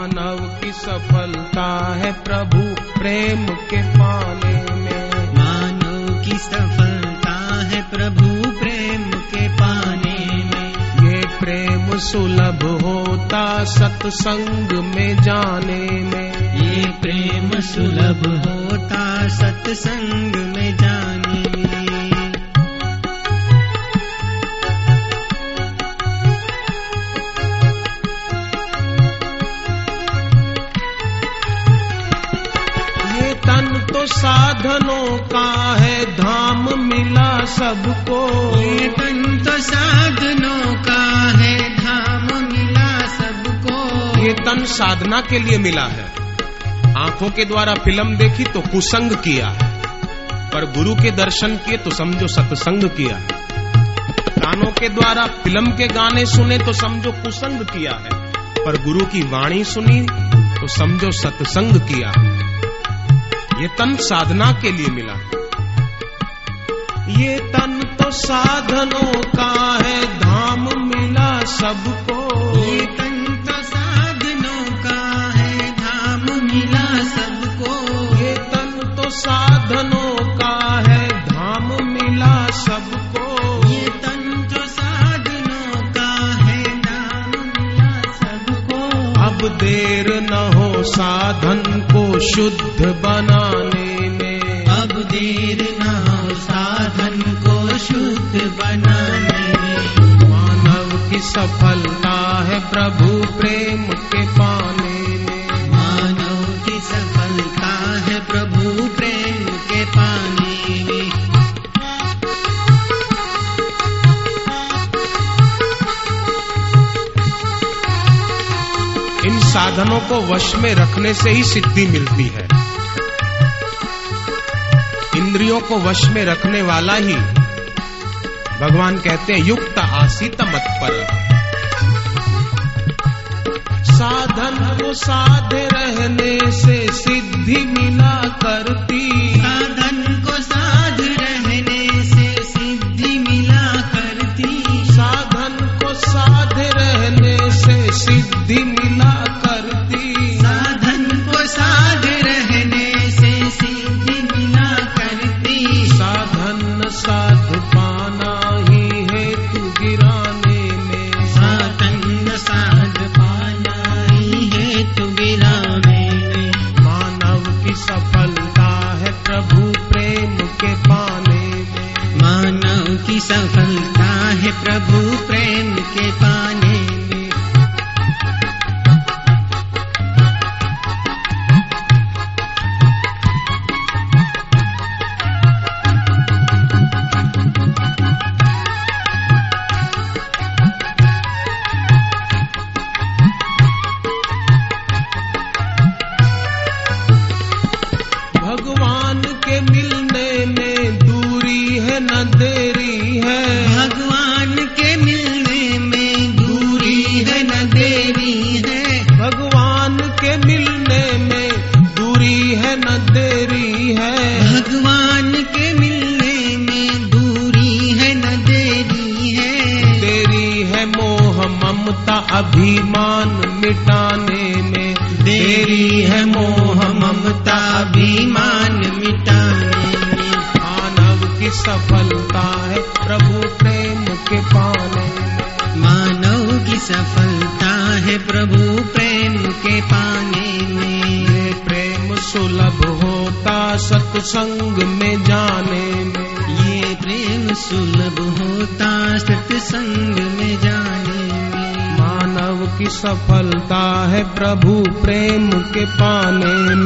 मानव की सफलता है प्रभु प्रेम के पाने में। मानव की सफलता है प्रभु प्रेम के पाने में। ये प्रेम सुलभ होता सत्संग में जाने में। ये प्रेम सुलभ होता सत्संग में जाने तो साधनों का है धाम मिला सबको। ये तन तो साधनों का है धाम मिला सबको। ये तन साधना के लिए मिला है। आँखों के द्वारा फ़िल्म देखी तो कुसंग किया है। पर गुरु के दर्शन किए तो समझो सत्संग किया है। कानों के द्वारा फ़िल्म के गाने सुने तो समझो कुसंग किया है। पर गुरु की वाणी सुनी तो समझो सत्संग किया ये तन साधना के लिए मिला। ये तन तो साधनों का है धाम मिला सबको। ये तन तो साधनों का है धाम मिला सबको। ये तन तो साधनों का है धाम मिला सबको। ये तन तो साधनों का है धाम मिला सबको। अब देर न हो साधन को शुद्ध बनाने में। अब देर न हो साधन को शुद्ध बनाने में। मानव की सफलता है प्रभु प्रेम के पाने में। मानव की सफलता है प्रभु साधनों को वश में रखने से ही सिद्धि मिलती है। इंद्रियों को वश में रखने वाला ही भगवान कहते हैं युक्त आसित मत पर। साधन को साध रहने से सिद्धि मिला करती। साधन को साध रहने से सिद्धि मिला करती। साधन को साधे रहने से सिद्धि मिला साध पाना ही है तू गिराने में। साधन साध पाना ही है तु गिराने में। मानव की सफलता है प्रभु प्रेम के पाने में। मानव की सफलता है प्रभु प्रेम के पाने भगवान के मिलने में दूरी है न देरी है। भगवान के मिलने में दूरी है न देरी है। भगवान के मिलने में दूरी है न देरी है। भगवान के मिलने में दूरी है न देरी है। देरी है मोह ममता अभिमान मिटाने अभिमान मिटाने। में मानव की सफलता है प्रभु प्रेम के पाने। मानव की सफलता है प्रभु प्रेम के पाने में। प्रेम सुलभ होता सत्संग में जाने में। ये प्रेम सुलभ होता सत्संग में जाने में। मानव की सफलता है प्रभु प्रेम के पाने में